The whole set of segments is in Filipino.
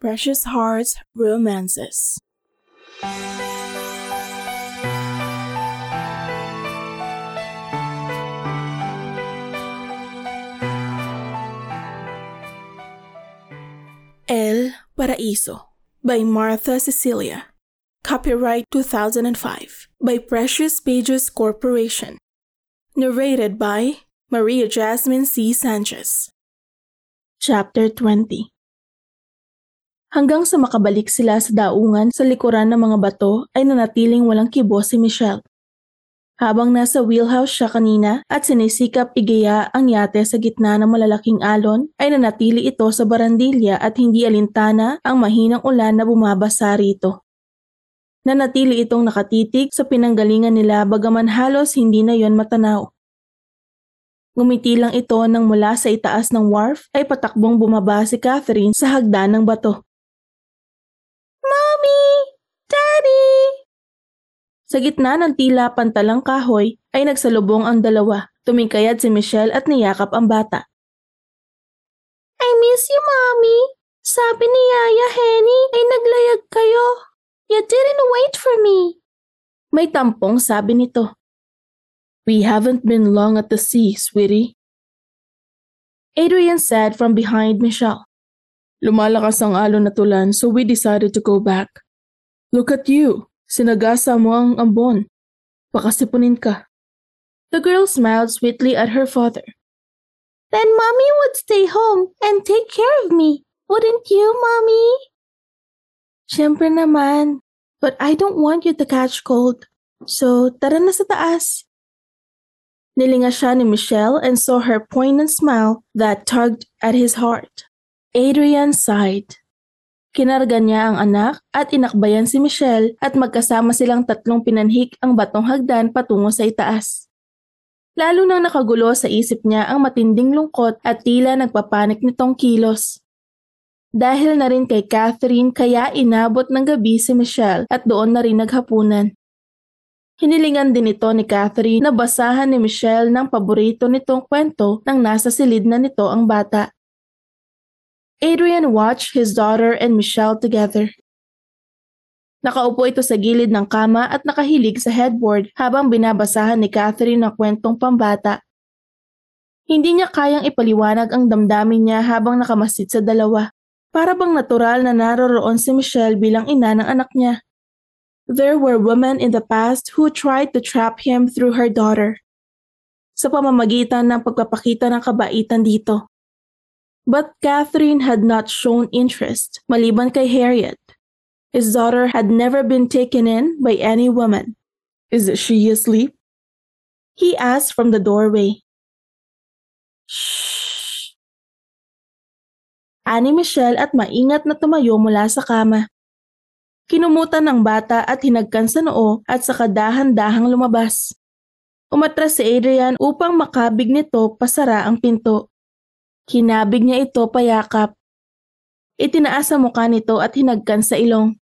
Precious Hearts Romances. El Paraíso by Martha Cecilia. Copyright 2005 by Precious Pages Corporation. Narrated by Maria Jasmine C. Sanchez. Chapter 20 Hanggang sa makabalik sila sa daungan sa likuran ng mga bato ay nanatiling walang kibo si Michelle. Habang nasa wheelhouse siya kanina at sinisikap igaya ang yate sa gitna ng malalaking alon, ay nanatili ito sa barandilya at hindi alintana ang mahinang ulan na bumabasa rito. Nanatili itong nakatitig sa pinanggalingan nila bagaman halos hindi na yon matanaw. Ngumiti lang ito nang mula sa itaas ng wharf ay patakbong bumaba si Catherine sa hagdan ng bato. Mommy! Daddy! Sa gitna ng tila pantalang kahoy ay nagsalubong ang dalawa. Tumingkayad si Michelle at niyakap ang bata. I miss you, Mommy. Sabi ni Yaya Henny ay naglayag kayo. You didn't wait for me. May tampong sabi nito. We haven't been long at the sea, sweetie. Adrian said from behind Michelle. Lumalakas ang alon na tulan so we decided to go back. Look at you, sinagasa mo ang ambon. Pakasipunin ka. The girl smiled sweetly at her father. Then Mommy would stay home and take care of me. Wouldn't you, Mommy? Siyempre naman. But I don't want you to catch cold. So, tara na sa taas. Nilinga siya ni Michelle and saw her poignant smile that tugged at his heart. Adrian sighed. Kinarga niya ang anak at inakbayan si Michelle at magkasama silang tatlong pinanhik ang batong hagdan patungo sa itaas. Lalo nang nakagulo sa isip niya ang matinding lungkot at tila nagpapanik nitong kilos. Dahil na rin kay Catherine kaya inabot ng gabi si Michelle at doon na rin naghapunan. Hinilingan din ito ni Catherine na basahan ni Michelle ng paborito nitong kwento nang nasa silid na nito ang bata. Adrian watched his daughter and Michelle together. Nakaupo ito sa gilid ng kama at nakahilig sa headboard habang binabasahan ni Catherine ang kwentong pambata. Hindi niya kayang ipaliwanag ang damdamin niya habang nakamasid sa dalawa. Para bang natural na naroroon si Michelle bilang ina ng anak niya. There were women in the past who tried to trap him through her daughter. Sa pamamagitan ng pagpapakita ng kabaitan dito. But Catherine had not shown interest, maliban kay Harriet. His daughter had never been taken in by any woman. Is she asleep? He asked from the doorway. Shh. Ani Michelle at maingat na tumayo mula sa kama. Kinumutan ng bata at hinagkan sa noo at sa kadahan-dahang lumabas. Umatras si Adrian upang makabig nito pasara ang pinto. Kinabig niya ito payakap. Itinaas ang mukha nito at hinagkan sa ilong.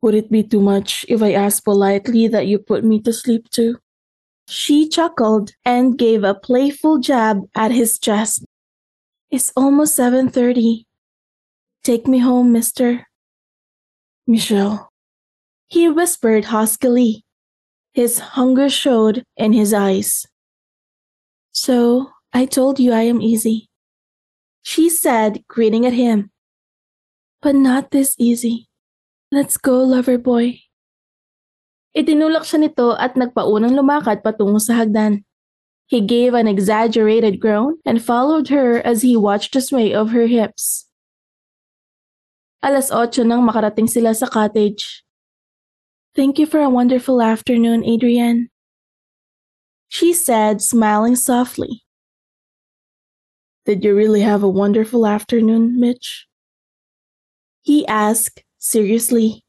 Would it be too much if I ask politely that you put me to sleep too? She chuckled and gave a playful jab at his chest. It's almost 7.30. Take me home, mister. Michelle. He whispered huskily. His hunger showed in his eyes. So, I told you I am easy. She said, grinning at him. But not this easy. Let's go, lover boy. Itinulak siya nito at nagpaunang lumakad patungo sa hagdan. He gave an exaggerated groan and followed her as he watched the sway of her hips. Alas otso nang makarating sila sa cottage. Thank you for a wonderful afternoon, Adrian. She said, smiling softly. Did you really have a wonderful afternoon, Mitch? He asked seriously.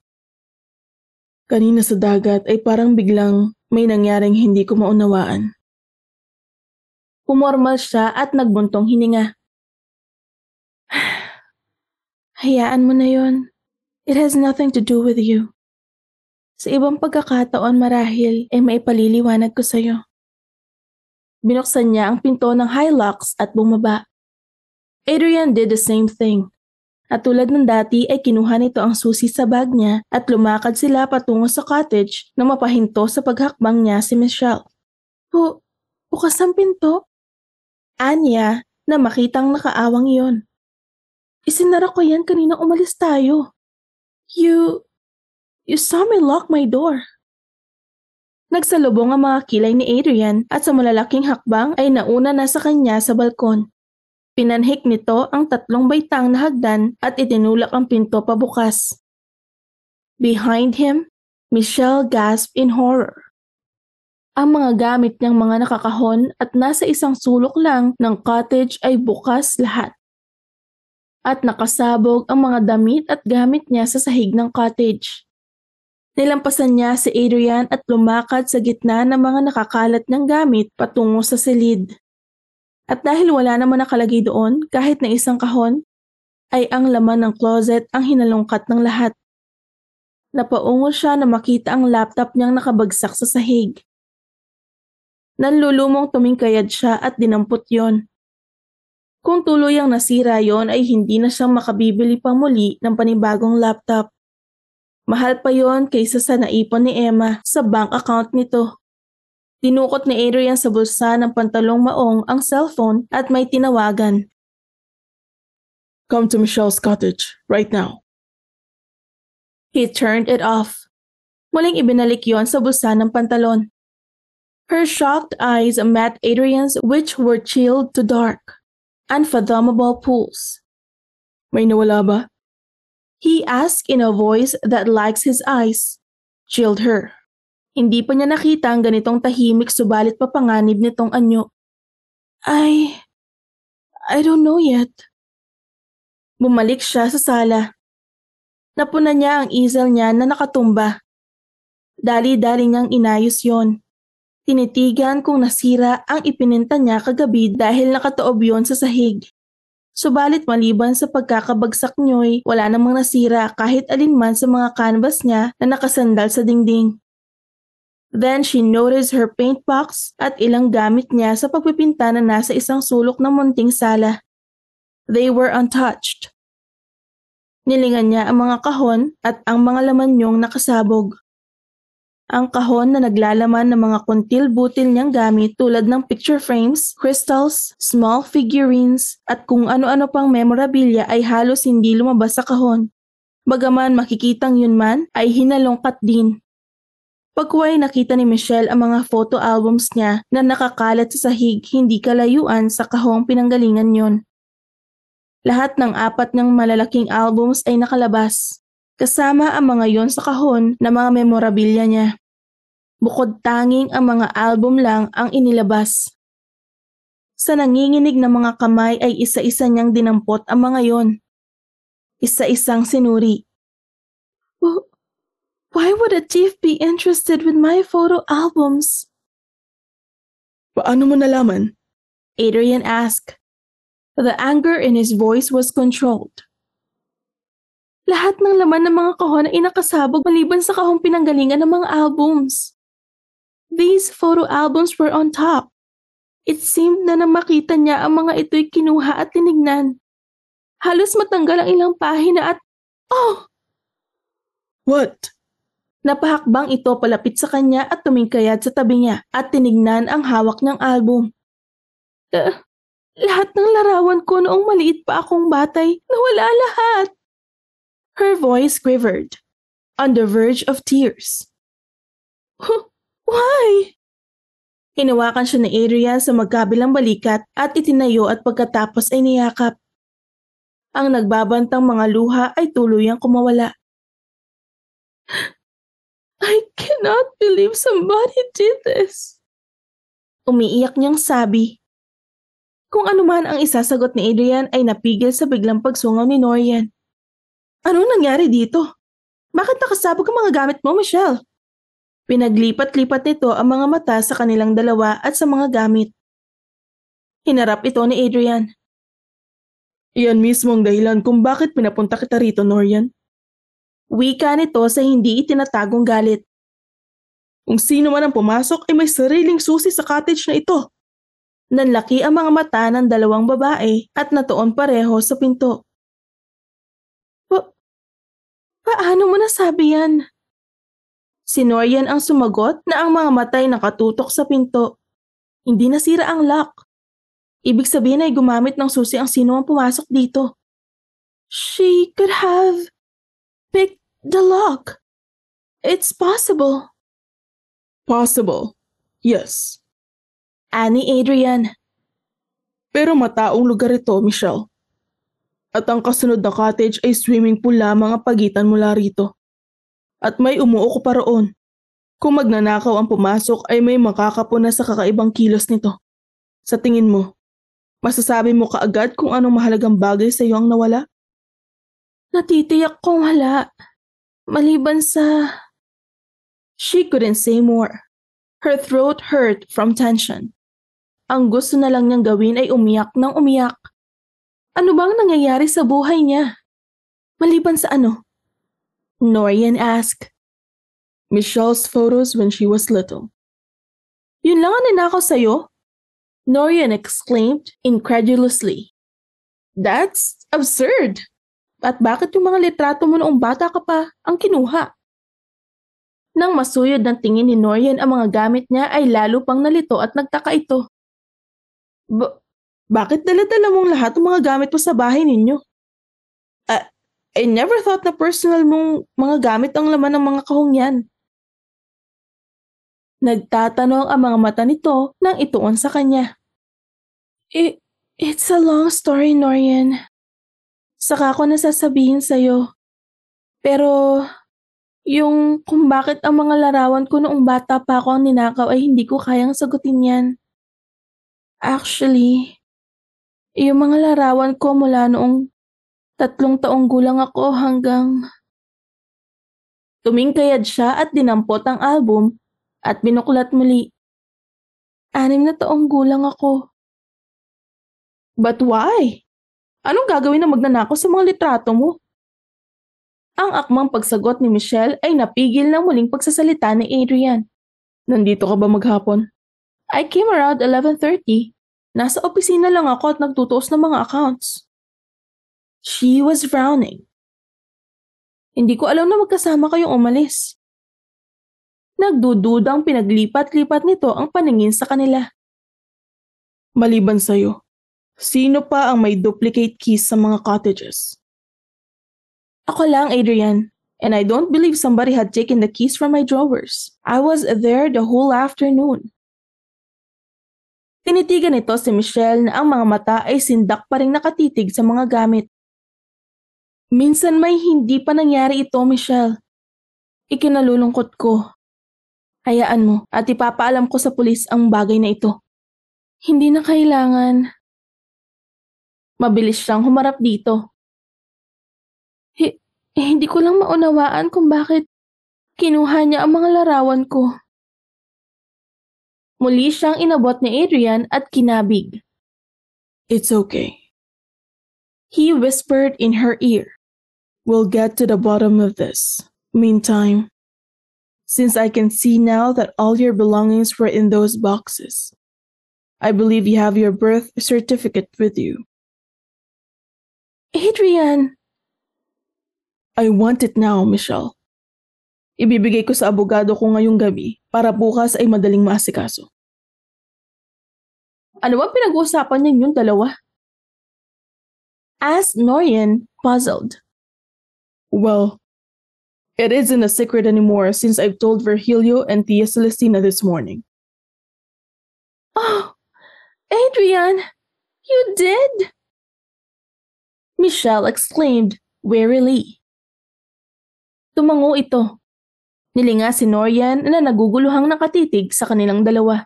Kanina sa dagat ay parang biglang may nangyaring hindi ko maunawaan. Pumormal siya at nagbuntong hininga. Hayaan mo na yon. It has nothing to do with you. Sa ibang pagkakataon marahil ay maipaliliwanag ko sa'yo. Binuksan niya ang pinto ng Hilux at bumaba. Adrian did the same thing. At tulad ng dati ay kinuha nito ang susi sa bag niya at lumakad sila patungo sa cottage na mapahinto sa paghakbang niya si Michelle. Bu, bukas ang pinto? Anya na makitang nakaawang iyon. Isinara ko yan kanina umalis tayo. You, you saw me lock my door. Nagsalubong ang mga kilay ni Adrian at sa malalaking hakbang ay nauna na sa kanya sa balkon. Pinanhik nito ang tatlong baitang na hagdan at itinulak ang pinto pabukas. Behind him, Michelle gasped in horror. Ang mga gamit niyang mga nakakahon at nasa isang sulok lang ng cottage ay bukas lahat. At nakasabog ang mga damit at gamit niya sa sahig ng cottage. Nilampasan niya si Adrian at lumakad sa gitna ng mga nakakalat ng gamit patungo sa silid. At dahil wala naman nakalagay doon kahit na isang kahon, ay ang laman ng closet ang hinalungkat ng lahat. Napaungol siya na makita ang laptop niyang nakabagsak sa sahig. Nanlulumong tumingkayad siya at dinampot yon. Kung tuluyang nasira yon ay hindi na siyang makabibili pa muli ng panibagong laptop. Mahal pa yon kaysa sa naipon ni Emma sa bank account nito. Tinukot ni Adrian sa bulsa ng pantalong maong ang cellphone at may tinawagan. Come to Michelle's cottage, right now. He turned it off. Muling ibinalik yon sa bulsa ng pantalon. Her shocked eyes met Adrian's which were chilled to dark, unfathomable pools. May nawala ba? He asked in a voice that likes his eyes. Chilled her. Hindi pa niya nakita ang ganitong tahimik subalit papanganib nitong anyo. I... I don't know yet. Bumalik siya sa sala. Napuna niya ang easel niya na nakatumba. Dali-dali niyang inayos yon. Tinitigan kung nasira ang ipininta niya kagabi dahil nakataob yon sa sahig. Subalit maliban sa pagkakabagsak niyo'y wala namang nasira kahit alinman sa mga canvas niya na nakasandal sa dingding. Then she noticed her paint box at ilang gamit niya sa pagpipinta na nasa isang sulok ng munting sala. They were untouched. Nilingan niya ang mga kahon at ang mga laman niyong nakasabog ang kahon na naglalaman ng mga kuntil-butil niyang gamit tulad ng picture frames, crystals, small figurines, at kung ano-ano pang memorabilia ay halos hindi lumabas sa kahon. Bagaman makikitang yun man ay hinalongkat din. Pagkuway nakita ni Michelle ang mga photo albums niya na nakakalat sa sahig hindi kalayuan sa kahong pinanggalingan yon. Lahat ng apat ng malalaking albums ay nakalabas kasama ang mga yon sa kahon na mga memorabilia niya. Bukod tanging ang mga album lang ang inilabas. Sa nanginginig na mga kamay ay isa-isa niyang dinampot ang mga yon. Isa-isang sinuri. Why would a thief be interested with my photo albums? Paano mo nalaman? Adrian asked. The anger in his voice was controlled. Lahat ng laman ng mga kahon ay nakasabog maliban sa kahong pinanggalingan ng mga albums. These photo albums were on top. It seemed na nang makita niya ang mga ito'y kinuha at tinignan. Halos matanggal ang ilang pahina at, oh! What? Napahakbang ito palapit sa kanya at tumingkayad sa tabi niya at tinignan ang hawak ng album. Uh, lahat ng larawan ko noong maliit pa akong batay, nawala lahat. Her voice quivered, on the verge of tears. Why? Hinawakan siya ni Adrian sa magkabilang balikat at itinayo at pagkatapos ay niyakap. Ang nagbabantang mga luha ay tuluyang kumawala. I cannot believe somebody did this. Umiiyak niyang sabi. Kung anuman ang isasagot ni Adrian ay napigil sa biglang pagsungaw ni Norian. Ano nangyari dito? Bakit nakasabog ang mga gamit mo, Michelle? Pinaglipat-lipat nito ang mga mata sa kanilang dalawa at sa mga gamit. Hinarap ito ni Adrian. Iyan mismo ang dahilan kung bakit pinapunta kita rito, Norian. Wika nito sa hindi itinatagong galit. Kung sino man ang pumasok ay may sariling susi sa cottage na ito. Nanlaki ang mga mata ng dalawang babae at natuon pareho sa pinto. Paano mo nasabi yan? Si Norian ang sumagot na ang mga matay nakatutok sa pinto. Hindi nasira ang lock. Ibig sabihin ay gumamit ng susi ang sino ang pumasok dito. She could have picked the lock. It's possible. Possible. Yes. Ani Adrian. Pero mataong lugar ito, Michelle. At ang kasunod na cottage ay swimming pool lamang ang pagitan mula rito. At may umuuko pa roon. Kung magnanakaw ang pumasok ay may makakapuna sa kakaibang kilos nito. Sa tingin mo, masasabi mo kaagad kung anong mahalagang bagay sa iyo ang nawala? Natitiyak kong wala. Maliban sa... She couldn't say more. Her throat hurt from tension. Ang gusto na lang niyang gawin ay umiyak ng umiyak. Ano bang nangyayari sa buhay niya? Maliban sa ano? Norian asked. Michelle's photos when she was little. Yun lang ang ninakaw sa'yo? Norian exclaimed incredulously. That's absurd! At bakit yung mga litrato mo noong bata ka pa ang kinuha? Nang masuyod ng tingin ni Norian ang mga gamit niya ay lalo pang nalito at nagtaka ito. Bakit dala-dala mong lahat ng mga gamit mo sa bahay ninyo? Uh, I never thought na personal mong mga gamit ang laman ng mga kahong yan. Nagtatanong ang mga mata nito nang ituon sa kanya. It, it's a long story, Norian. Saka ko nasasabihin sa'yo. Pero, yung kung bakit ang mga larawan ko noong bata pa ako ang ninakaw ay hindi ko kayang sagutin yan. Actually, yung mga larawan ko mula noong tatlong taong gulang ako hanggang... Tumingkayad siya at dinampot ang album at binuklat muli. Anim na taong gulang ako. But why? Anong gagawin na magnanako sa mga litrato mo? Ang akmang pagsagot ni Michelle ay napigil ng muling pagsasalita ni Adrian. Nandito ka ba maghapon? I came around 11.30. Nasa opisina lang ako at nagtutuos ng mga accounts. She was frowning. Hindi ko alam na magkasama kayong umalis. Nagdududang pinaglipat-lipat nito ang paningin sa kanila. Maliban sa'yo, sino pa ang may duplicate keys sa mga cottages? Ako lang, Adrian. And I don't believe somebody had taken the keys from my drawers. I was there the whole afternoon. Tinitigan nito si Michelle na ang mga mata ay sindak pa rin nakatitig sa mga gamit. Minsan may hindi pa nangyari ito, Michelle. Ikinalulungkot ko Hayaan mo at ipapaalam ko sa pulis ang bagay na ito. Hindi na kailangan. Mabilis siyang humarap dito. H- hindi ko lang maunawaan kung bakit kinuha niya ang mga larawan ko. Muli siyang inabot ni Adrian at kinabig. It's okay. He whispered in her ear. We'll get to the bottom of this. Meantime, since I can see now that all your belongings were in those boxes. I believe you have your birth certificate with you. Adrian! I want it now, Michelle. Ibibigay ko sa abogado ko ngayong gabi para bukas ay madaling maasikaso. Ano ba pinag-uusapan niyo yung dalawa? Asked Norian, puzzled. Well, It isn't a secret anymore since I've told Virgilio and Tia Celestina this morning. Oh, Adrian, you did? Michelle exclaimed wearily. Tumango ito. Nilinga si Norian na naguguluhang nakatitig sa kanilang dalawa.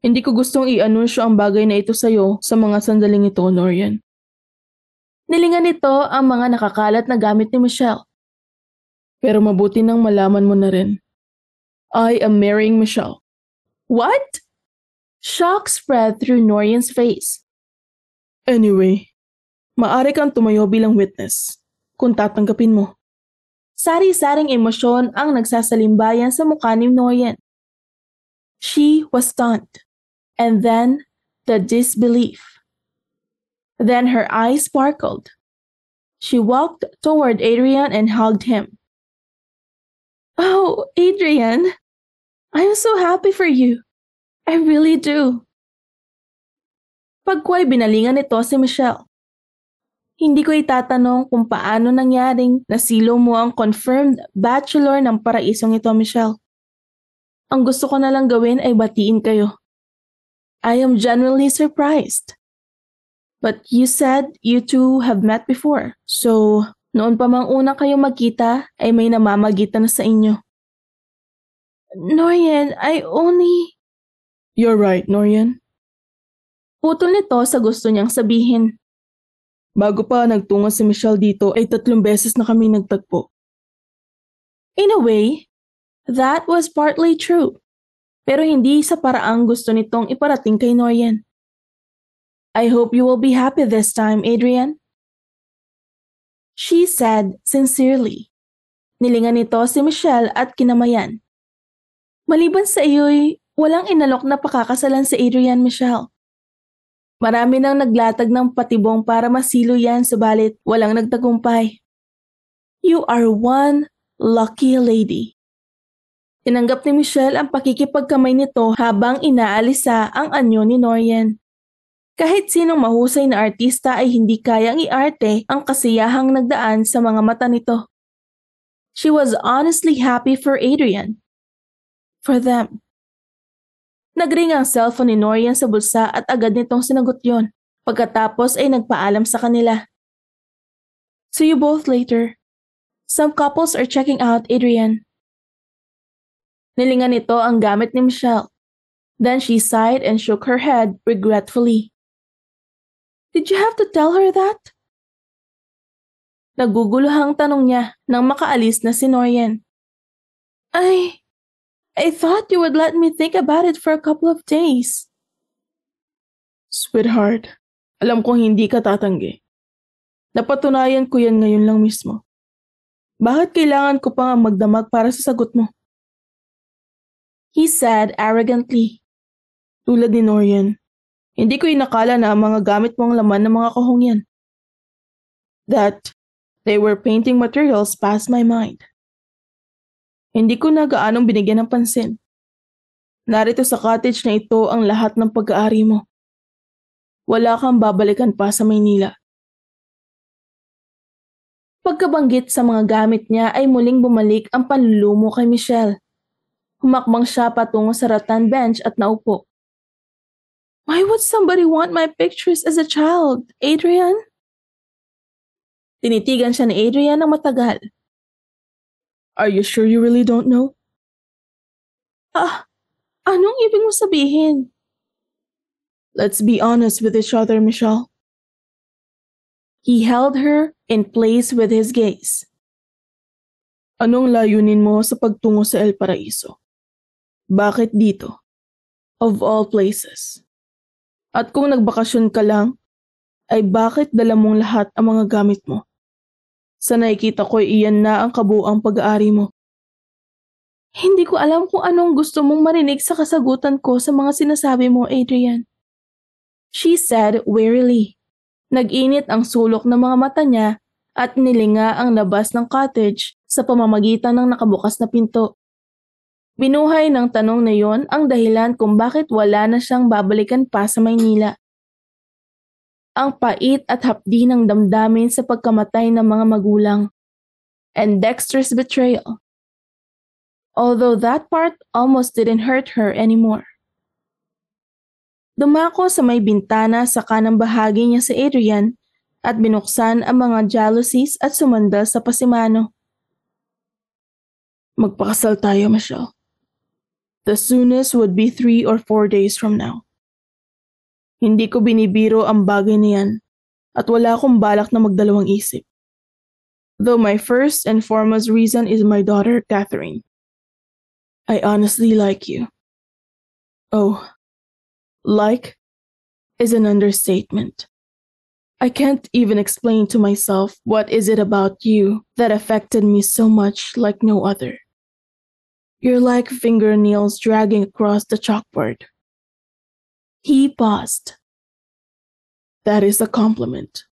Hindi ko gustong i-anunsyo ang bagay na ito sa'yo sa mga sandaling ito, Norian. Nilingan nito ang mga nakakalat na gamit ni Michelle. Pero mabuti nang malaman mo na rin. I am marrying Michelle. What? Shock spread through Norian's face. Anyway, maari kang tumayo bilang witness kung tatanggapin mo. Sari-saring emosyon ang nagsasalimbayan sa mukha ni Norian. She was stunned. And then, the disbelief. Then her eyes sparkled. She walked toward Adrian and hugged him. Oh, Adrian, I'm so happy for you. I really do. Pagkway binalingan nito si Michelle. Hindi ko itatanong kung paano nangyaring nasilo mo ang confirmed bachelor ng paraisong ito, Michelle. Ang gusto ko na lang gawin ay batiin kayo. I am genuinely surprised. But you said you two have met before. So, noon pa mang una kayong magkita ay may namamagitan na sa inyo. Norian, I only... You're right, Norian. Putol nito sa gusto niyang sabihin. Bago pa nagtungo si Michelle dito ay tatlong beses na kami nagtagpo. In a way, that was partly true. Pero hindi sa paraang gusto nitong iparating kay Norian. I hope you will be happy this time, Adrian. She said sincerely. Nilingan nito si Michelle at kinamayan. Maliban sa iyo'y walang inalok na pakakasalan si Adrian Michelle. Marami nang naglatag ng patibong para masilo yan subalit walang nagtagumpay. You are one lucky lady. Tinanggap ni Michelle ang pakikipagkamay nito habang inaalisa ang anyo ni Norian. Kahit sinong mahusay na artista ay hindi kayang iarte ang kasiyahang nagdaan sa mga mata nito. She was honestly happy for Adrian. For them. Nagring ang cellphone ni Norian sa bulsa at agad nitong sinagot yon. Pagkatapos ay nagpaalam sa kanila. See you both later. Some couples are checking out Adrian. Nilingan nito ang gamit ni Michelle. Then she sighed and shook her head regretfully. Did you have to tell her that? Naguguluhang tanong niya nang makaalis na si Norian. Ay, I thought you would let me think about it for a couple of days. Sweetheart, alam kong hindi ka tatanggi. Napatunayan ko yan ngayon lang mismo. Bakit kailangan ko pa nga magdamag para sa sagot mo? He said arrogantly. Tulad ni Norian, hindi ko inakala na ang mga gamit mong laman ng mga kahong yan. That they were painting materials past my mind. Hindi ko na gaanong binigyan ng pansin. Narito sa cottage na ito ang lahat ng pag-aari mo. Wala kang babalikan pa sa Maynila. Pagkabanggit sa mga gamit niya ay muling bumalik ang panlulumo kay Michelle. Humakbang siya patungo sa rattan bench at naupo. Why would somebody want my pictures as a child, Adrian? Tinitigan siya ni Adrian ng matagal. Are you sure you really don't know? Ah, anong ibig mo sabihin? Let's be honest with each other, Michelle. He held her in place with his gaze. Anong layunin mo sa pagtungo sa El Paraiso? Bakit dito? Of all places. At kung nagbakasyon ka lang, ay bakit dala mong lahat ang mga gamit mo? Sa nakikita ko iyan na ang kabuang pag-aari mo. Hindi ko alam kung anong gusto mong marinig sa kasagutan ko sa mga sinasabi mo, Adrian. She said wearily. Nag-init ang sulok ng mga mata niya at nilinga ang labas ng cottage sa pamamagitan ng nakabukas na pinto. Binuhay ng tanong na yon ang dahilan kung bakit wala na siyang babalikan pa sa Maynila ang pait at hapdi ng damdamin sa pagkamatay ng mga magulang, and Dexter's betrayal. Although that part almost didn't hurt her anymore. Dumako sa may bintana sa kanang bahagi niya si Adrian at binuksan ang mga jealousies at sumandal sa pasimano. Magpakasal tayo, Michelle. The soonest would be three or four days from now. Hindi ko binibiro ang bagay na yan at wala akong balak na magdalawang isip. Though my first and foremost reason is my daughter, Catherine. I honestly like you. Oh, like is an understatement. I can't even explain to myself what is it about you that affected me so much like no other. You're like fingernails dragging across the chalkboard. He paused. That is a compliment.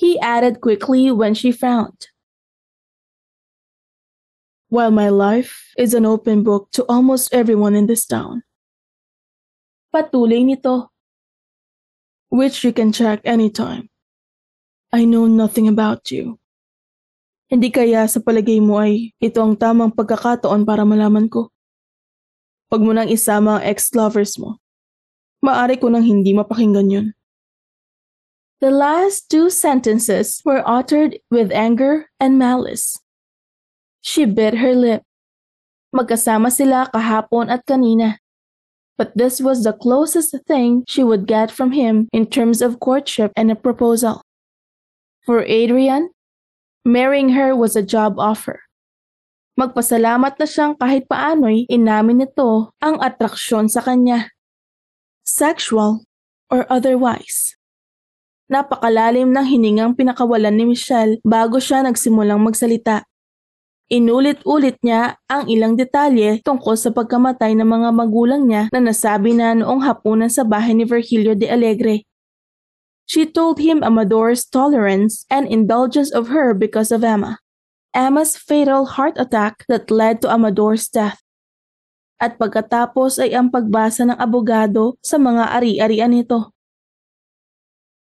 He added quickly when she frowned. While my life is an open book to almost everyone in this town, Patuloy nito. which you can check anytime. I know nothing about you. Hindi kaya sa palagay mo ay ito ang tamang pagkakataon para malaman ko? Huwag mo nang isama ang ex-lovers mo. Maari ko nang hindi mapakinggan yun. The last two sentences were uttered with anger and malice. She bit her lip. Magkasama sila kahapon at kanina. But this was the closest thing she would get from him in terms of courtship and a proposal. For Adrian, marrying her was a job offer. Magpasalamat na siyang kahit paano'y inamin nito ang atraksyon sa kanya. Sexual or otherwise. Napakalalim ng hiningang pinakawalan ni Michelle bago siya nagsimulang magsalita. Inulit-ulit niya ang ilang detalye tungkol sa pagkamatay ng mga magulang niya na nasabi na noong hapunan sa bahay ni Virgilio de Alegre. She told him Amador's tolerance and indulgence of her because of Emma. Emma's fatal heart attack that led to Amador's death. At pagkatapos ay ang pagbasa ng abogado sa mga ari-arian nito.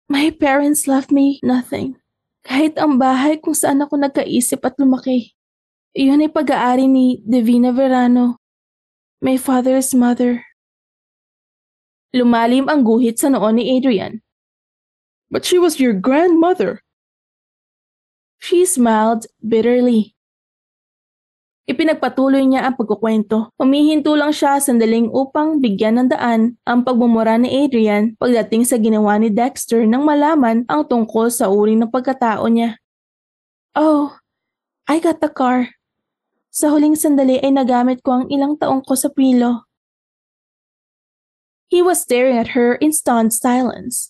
My parents left me nothing. Kahit ang bahay kung saan ako nagkaisip at lumaki. Iyon ay pag-aari ni Divina Verano, my father's mother. Lumalim ang guhit sa noon ni Adrian. But she was your grandmother. She smiled bitterly. Ipinagpatuloy niya ang pagkukwento. Humihinto lang siya sandaling upang bigyan ng daan ang pagmumura ni Adrian pagdating sa ginawa ni Dexter nang malaman ang tungkol sa uri ng pagkatao niya. Oh, I got the car. Sa huling sandali ay nagamit ko ang ilang taong ko sa pilo. He was staring at her in stunned silence.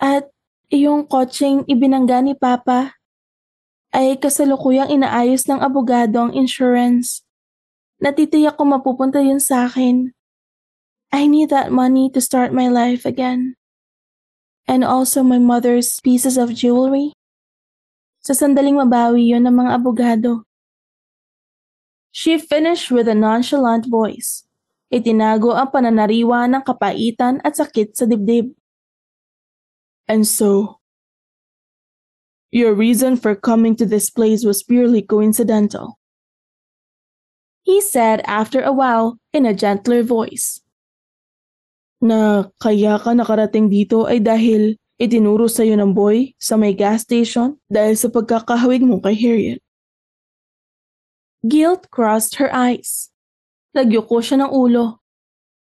At iyong kotseng ibinangga ni Papa ay kasalukuyang inaayos ng abogado ang insurance. Natitiyak ko mapupunta yun sa akin. I need that money to start my life again. And also my mother's pieces of jewelry. Sa sandaling mabawi yon ng mga abogado. She finished with a nonchalant voice. Itinago ang pananariwa ng kapaitan at sakit sa dibdib. And so, your reason for coming to this place was purely coincidental. He said after a while in a gentler voice. Na kaya ka nakarating dito ay dahil itinuro sa'yo ng boy sa may gas station dahil sa pagkakahawig mo kay Harriet. Guilt crossed her eyes. Nagyuko siya ng ulo.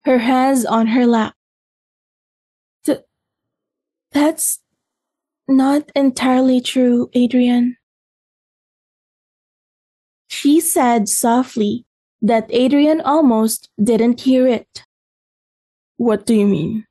Her hands on her lap. Th- that's not entirely true, Adrian. She said softly that Adrian almost didn't hear it. What do you mean?